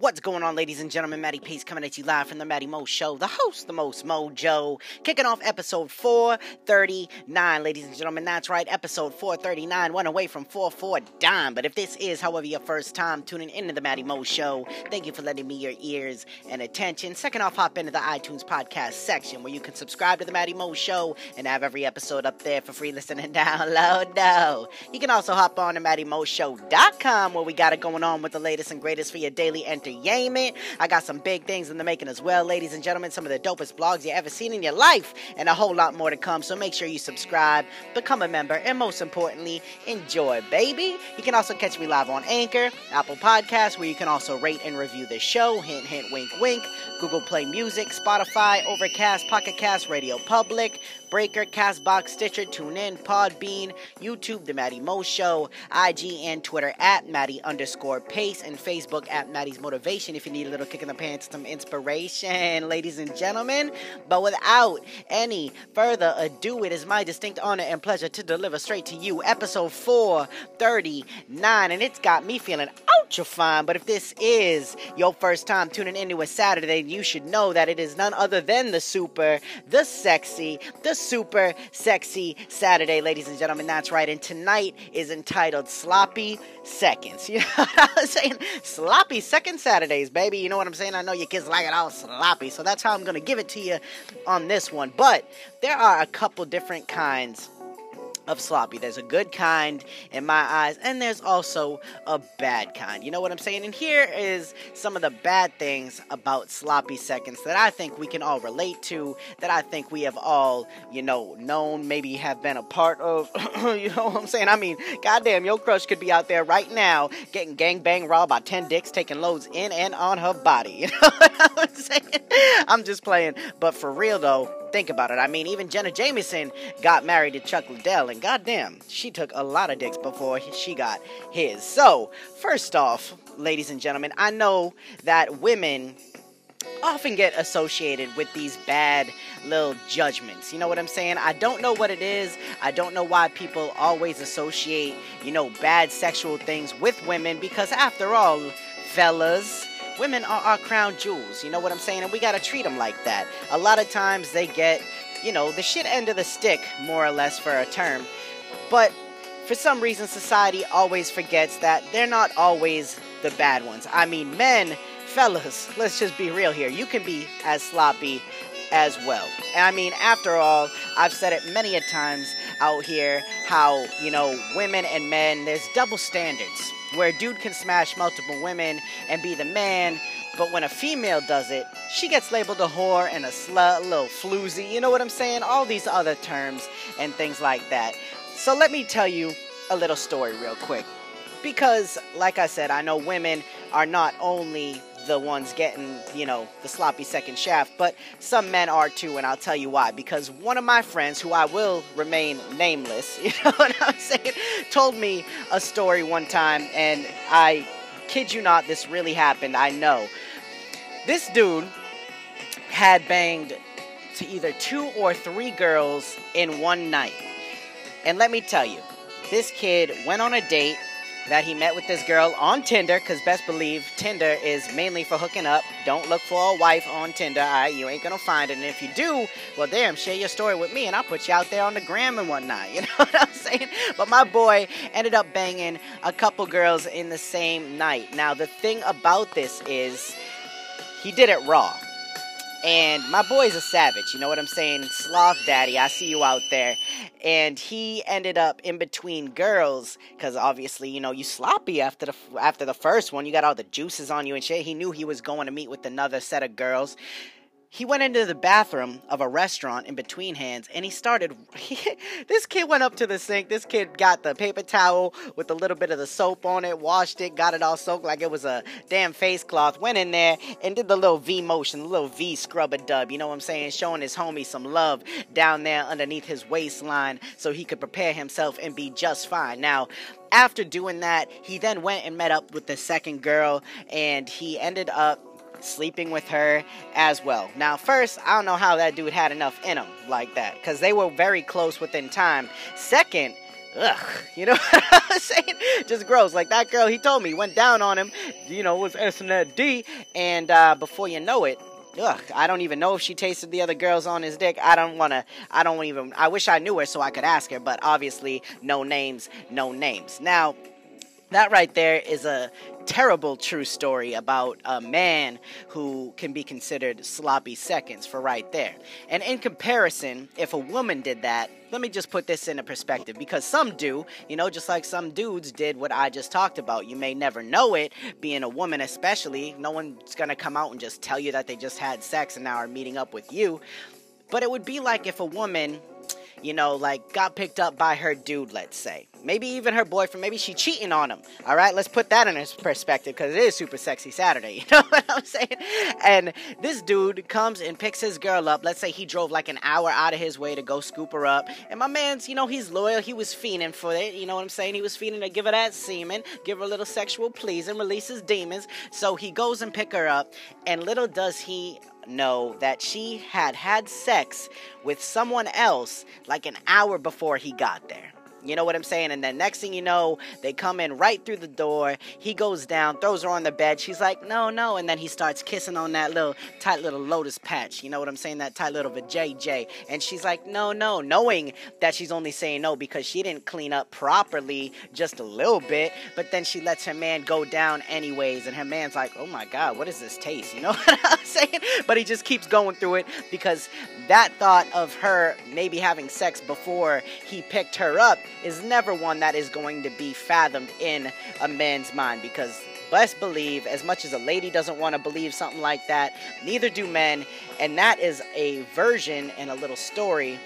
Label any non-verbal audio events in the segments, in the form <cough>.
What's going on, ladies and gentlemen? Matty Pace coming at you live from the Matty Mo Show, the host, the most mojo, kicking off episode 439, ladies and gentlemen. That's right, episode 439, one away from 44 dime. But if this is, however, your first time tuning into the Matty Mo Show, thank you for lending me your ears and attention. Second off, hop into the iTunes podcast section where you can subscribe to the Matty Mo Show and have every episode up there for free listening and <laughs> download. No, you can also hop on to MattyMoShow.com where we got it going on with the latest and greatest for your daily entertainment entertainment. I got some big things in the making as well, ladies and gentlemen. Some of the dopest blogs you ever seen in your life, and a whole lot more to come. So make sure you subscribe, become a member, and most importantly, enjoy, baby. You can also catch me live on Anchor, Apple Podcasts, where you can also rate and review the show. Hint, hint, wink, wink. Google Play Music, Spotify, Overcast, Pocket Cast, Radio Public, Breaker, Castbox, Stitcher, TuneIn, Podbean, YouTube, The Matty Mo Show, IG and Twitter at Matty underscore Pace, and Facebook at Motivation if you need a little kick in the pants, some inspiration, ladies and gentlemen. But without any further ado, it is my distinct honor and pleasure to deliver straight to you episode 439, and it's got me feeling ultra fine. But if this is your first time tuning into a Saturday, you should know that it is none other than the super, the sexy, the super sexy Saturday, ladies and gentlemen. That's right. And tonight is entitled Sloppy Seconds. <laughs> You know what I'm saying? Sloppy Second Saturdays, baby. You know what I'm saying? I know your kids like it all sloppy. So that's how I'm going to give it to you on this one. But there are a couple different kinds of sloppy. There's a good kind in my eyes, and there's also a bad kind. You know what I'm saying? And here is some of the bad things about sloppy seconds that I think we can all relate to, that I think we have all, you know, known, maybe have been a part of. <laughs> you know what I'm saying? I mean, goddamn, your crush could be out there right now getting gang bang robbed by 10 dicks, taking loads in and on her body. <laughs> You know what I'm saying? I'm just playing. But for real, though, think about it. I mean, even Jenna Jameson got married to Chuck Liddell, and goddamn, she took a lot of dicks before she got his. So, first off, ladies and gentlemen, I know that women often get associated with these bad little judgments. You know what I'm saying? I don't know what it is. I don't know why people always associate, you know, bad sexual things with women because after all, fellas, women are our crown jewels. You know what I'm saying? And we gotta treat them like that. A lot of times they get, you know, the shit end of the stick, more or less, for a term. But for some reason, society always forgets that they're not always the bad ones. I mean, men, fellas, let's just be real here. You can be as sloppy as well. I mean, after all, I've said it many a times out here how, you know, women and men, there's double standards where a dude can smash multiple women and be the man, but when a female does it, she gets labeled a whore and a slut, a little floozy, you know what I'm saying? All these other terms and things like that. So let me tell you a little story real quick. Because, like I said, I know women are not only the ones getting, you know, the sloppy second shaft, but some men are too, and I'll tell you why. Because one of my friends, who I will remain nameless, <laughs> you know what I'm saying, told me a story one time, and I kid you not, this really happened. I know. This dude had banged to either two or three girls in one night. And let me tell you, this kid went on a date that he met with this girl on Tinder, because best believe Tinder is mainly for hooking up. Don't look for a wife on Tinder, alright? You ain't gonna find it. And if you do, well, damn, share your story with me and I'll put you out there on the gram and whatnot. <laughs> You know what I'm saying? But my boy ended up banging a couple girls in the same night. Now, the thing about this is he did it raw. And my boy's a savage, you know what I'm saying? Sloth Daddy, I see you out there. And he ended up in between girls because obviously, you know, you sloppy after the after the first one. You got all the juices on you and shit. He knew he was going to meet with another set of girls he went into the bathroom of a restaurant in between hands and he started <laughs> this kid went up to the sink. This kid got the paper towel with a little bit of the soap on it washed it got it all soaked like it was a damn face cloth went in there and did the little v motion the little v scrub a dub you know what i'm saying showing his homie some love down there underneath his waistline so he could prepare himself and be just fine. Now after doing that he then went and met up with the second girl and he ended up sleeping with her as well. Now, first, I don't know how that dude had enough in him like that because they were very close within time. Second, ugh, <laughs> you know what <laughs> I'm saying? Just gross. Like that girl, he told me, went down on him, you know, was S and that D, and uh, before you know it, ugh, I don't even know if she tasted the other girls on his dick. I don't want to, I don't even, I wish I knew her so I could ask her, but obviously, no names, no names. Now, that right there is a terrible true story about a man who can be considered sloppy seconds for right there. And in comparison, if a woman did that, let me just put this into perspective because some do, you know, just like some dudes did what I just talked about. You may never know it, being a woman especially. No one's gonna come out and just tell you that they just had sex and now are meeting up with you. But it would be like if a woman you know, like got picked up by her dude, let's say. Maybe even her boyfriend, maybe she cheating on him. All right, let's put that in his perspective because it is super sexy Saturday. <laughs> You know what I'm saying? And this dude comes and picks his girl up. Let's say he drove like an hour out of his way to go scoop her up. And my man's, you know, he's loyal. He was fiending for it. You know what I'm saying? He was fiending to give her that semen, give her a little sexual please, and release his demons. So he goes and pick her up. And little does he know that she had had sex with someone else like an hour before he got there. You know what I'm saying? And then next thing you know, they come in right through the door. He goes down, throws her on the bed. She's like, no, no. And then he starts kissing on that little tight little lotus patch. You know what I'm saying? That tight little JJ. And she's like, no, no, knowing that she's only saying no because she didn't clean up properly just a little bit. But then she lets her man go down anyways. And her man's like, oh my God, what is this taste? You know <laughs> what I'm saying? But he just keeps going through it because that thought of her maybe having sex before he picked her up is never one that is going to be fathomed in a man's mind because best believe as much as a lady doesn't want to believe something like that neither do men. And that is a version and a little story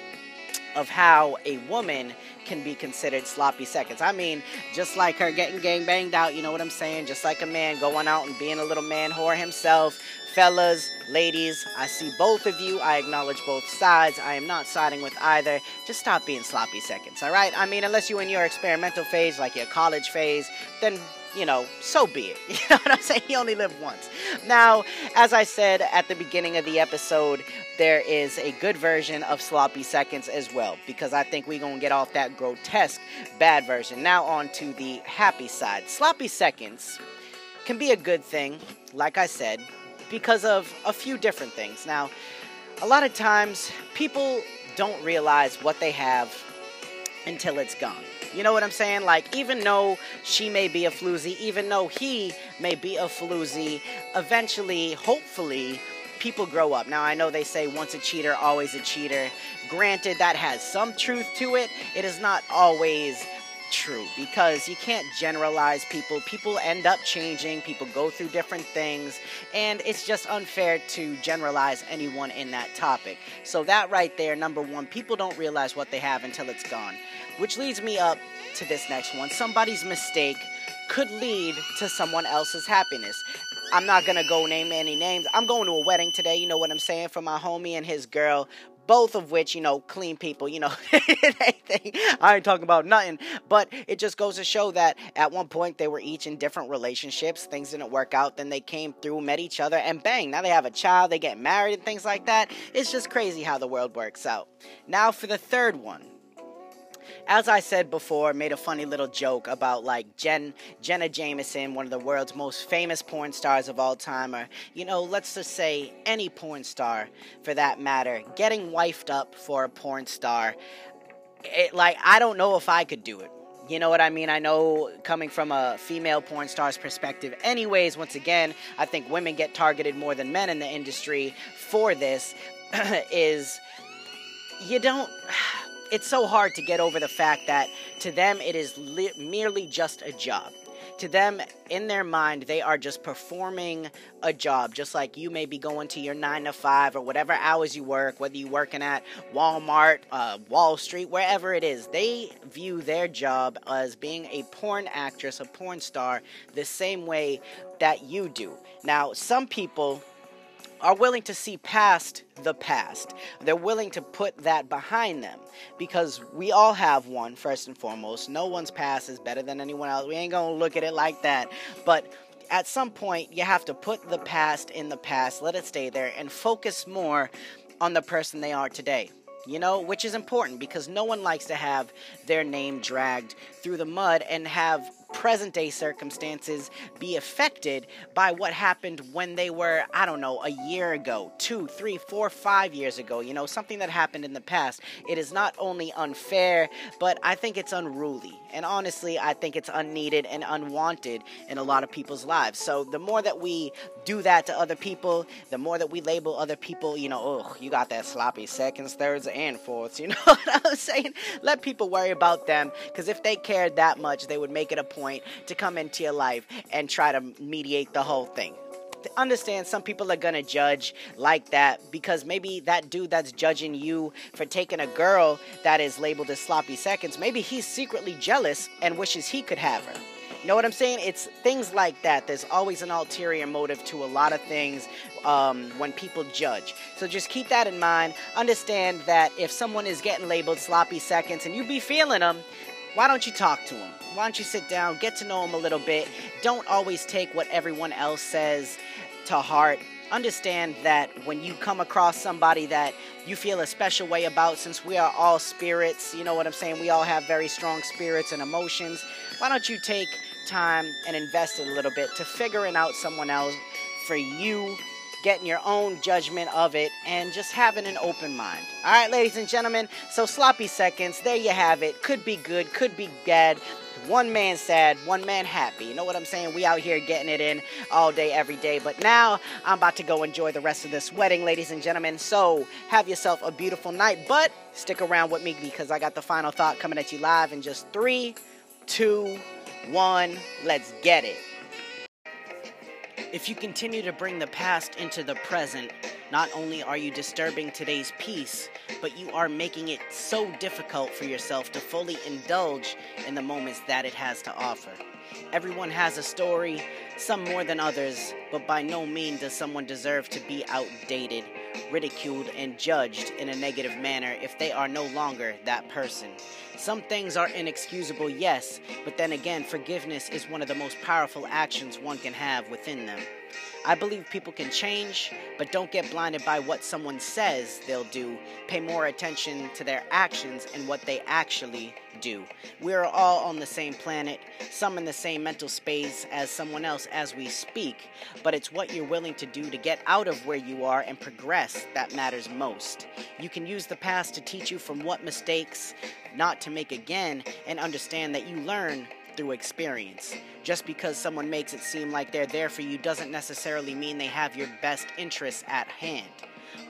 of how a woman can be considered sloppy seconds. I mean, just like her getting gang banged out, you know what I'm saying? Just like a man going out and being a little man whore himself, Fellas, ladies, I see both of you. I acknowledge both sides. I am not siding with either. Just stop being sloppy seconds, alright? I mean, unless you're in your experimental phase, like your college phase, then you know, so be it. <laughs> You know what I'm saying? You only live once. Now, as I said at the beginning of the episode, there is a good version of sloppy seconds as well, because I think we're gonna get off that grotesque bad version. Now, on to the happy side. Sloppy seconds can be a good thing, like I said, because of a few different things. Now, a lot of times people don't realize what they have until it's gone. You know what I'm saying? Like, even though she may be a floozy, even though he may be a floozy, eventually, hopefully, people grow up. Now, I know they say once a cheater, always a cheater. Granted, that has some truth to it. It is not always true because you can't generalize people. People end up changing, people go through different things, and it's just unfair to generalize anyone in that topic. So, that right there, number one, people don't realize what they have until it's gone. Which leads me up to this next one. Somebody's mistake could lead to someone else's happiness. I'm not gonna go name any names. I'm going to a wedding today, you know what I'm saying, for my homie and his girl both of which, you know, clean people, you know, <laughs> I ain't talking about nothing, but it just goes to show that at one point they were each in different relationships, things didn't work out, then they came through, met each other, and bang, now they have a child, they get married and things like that. It's just crazy how the world works out. Now for the third one as I said before, made a funny little joke about like Jen Jenna Jameson, one of the world's most famous porn stars of all time, or you know, let's just say any porn star for that matter, getting wifed up for a porn star. It, like I don't know if I could do it. You know what I mean? I know coming from a female porn star's perspective, anyways, once again, I think women get targeted more than men in the industry for this. <clears throat> is you don't it's so hard to get over the fact that to them it is li- merely just a job. To them, in their mind, they are just performing a job, just like you may be going to your nine to five or whatever hours you work, whether you're working at Walmart, uh, Wall Street, wherever it is. They view their job as being a porn actress, a porn star, the same way that you do. Now, some people are willing to see past the past. They're willing to put that behind them because we all have one, first and foremost. No one's past is better than anyone else. We ain't gonna look at it like that. But at some point, you have to put the past in the past, let it stay there, and focus more on the person they are today. you know, which is important because no one likes to have their name dragged through the mud and have present day circumstances be affected by what happened when they were, I don't know, a year ago, two, three, four, five years ago, you know, something that happened in the past. It is not only unfair, but I think it's unruly. And honestly, I think it's unneeded and unwanted in a lot of people's lives. So the more that we do that to other people, the more that we label other people, you know, oh, you got that sloppy seconds, thirds, and fourths. <laughs> You know what I'm saying? Let people worry about them because if they cared that much, they would make it a point to come into your life and try to mediate the whole thing understand some people are gonna judge like that because maybe that dude that's judging you for taking a girl that is labeled as sloppy seconds, maybe he's secretly jealous and wishes he could have her. Know what I'm saying? It's things like that. There's always an ulterior motive to a lot of things um, when people judge. So just keep that in mind. Understand that if someone is getting labeled sloppy seconds and you be feeling them, why don't you talk to them? Why don't you sit down, get to know them a little bit? Don't always take what everyone else says to heart. Understand that when you come across somebody that you feel a special way about, since we are all spirits, you know what I'm saying? We all have very strong spirits and emotions. Why don't you take time and invest a little bit to figuring out someone else for you getting your own judgment of it, and just having an open mind. All right, ladies and gentlemen, so sloppy seconds, there you have it. Could be good, could be bad. One man sad, one man happy. You know what I'm saying? We out here getting it in all day, every day. But now I'm about to go enjoy the rest of this wedding, ladies and gentlemen. So have yourself a beautiful night. But stick around with me because I got the final thought coming at you live in just three, two, one. Let's get it. If you continue to bring the past into the present, not only are you disturbing today's peace, but you are making it so difficult for yourself to fully indulge in the moments that it has to offer. Everyone has a story, some more than others, but by no means does someone deserve to be outdated, ridiculed, and judged in a negative manner if they are no longer that person. Some things are inexcusable, yes, but then again, forgiveness is one of the most powerful actions one can have within them. I believe people can change, but don't get blinded by what someone says they'll do. Pay more attention to their actions and what they actually do. We are all on the same planet, some in the same mental space as someone else as we speak, but it's what you're willing to do to get out of where you are and progress that matters most. You can use the past to teach you from what mistakes not to make again and understand that you learn through experience. Just because someone makes it seem like they're there for you doesn't necessarily mean they have your best interests at hand.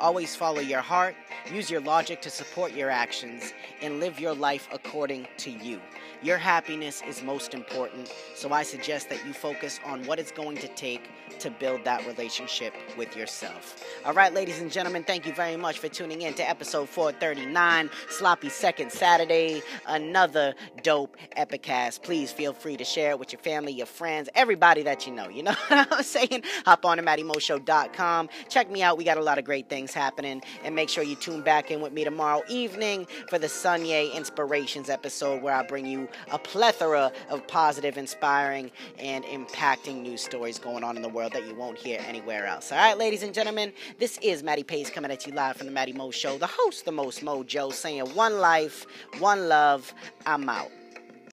Always follow your heart, use your logic to support your actions, and live your life according to you. Your happiness is most important, so I suggest that you focus on what it's going to take to build that relationship with yourself. All right, ladies and gentlemen, thank you very much for tuning in to episode 439, Sloppy Second Saturday, another dope epicast. Please feel free to share it with your family, your friends, everybody that you know. You know <laughs> what I'm saying? Hop on to MattyMoShow.com. Check me out. We got a lot of great things happening. And make sure you tune back in with me tomorrow evening for the Sunye Inspirations episode where I bring you a plethora of positive, inspiring, and impacting news stories going on in the world that you won't hear anywhere else. All right, ladies and gentlemen, this is Matty Pace coming at you live from the Matty Mo Show, the host, the most mojo, saying one life, one love, I'm out.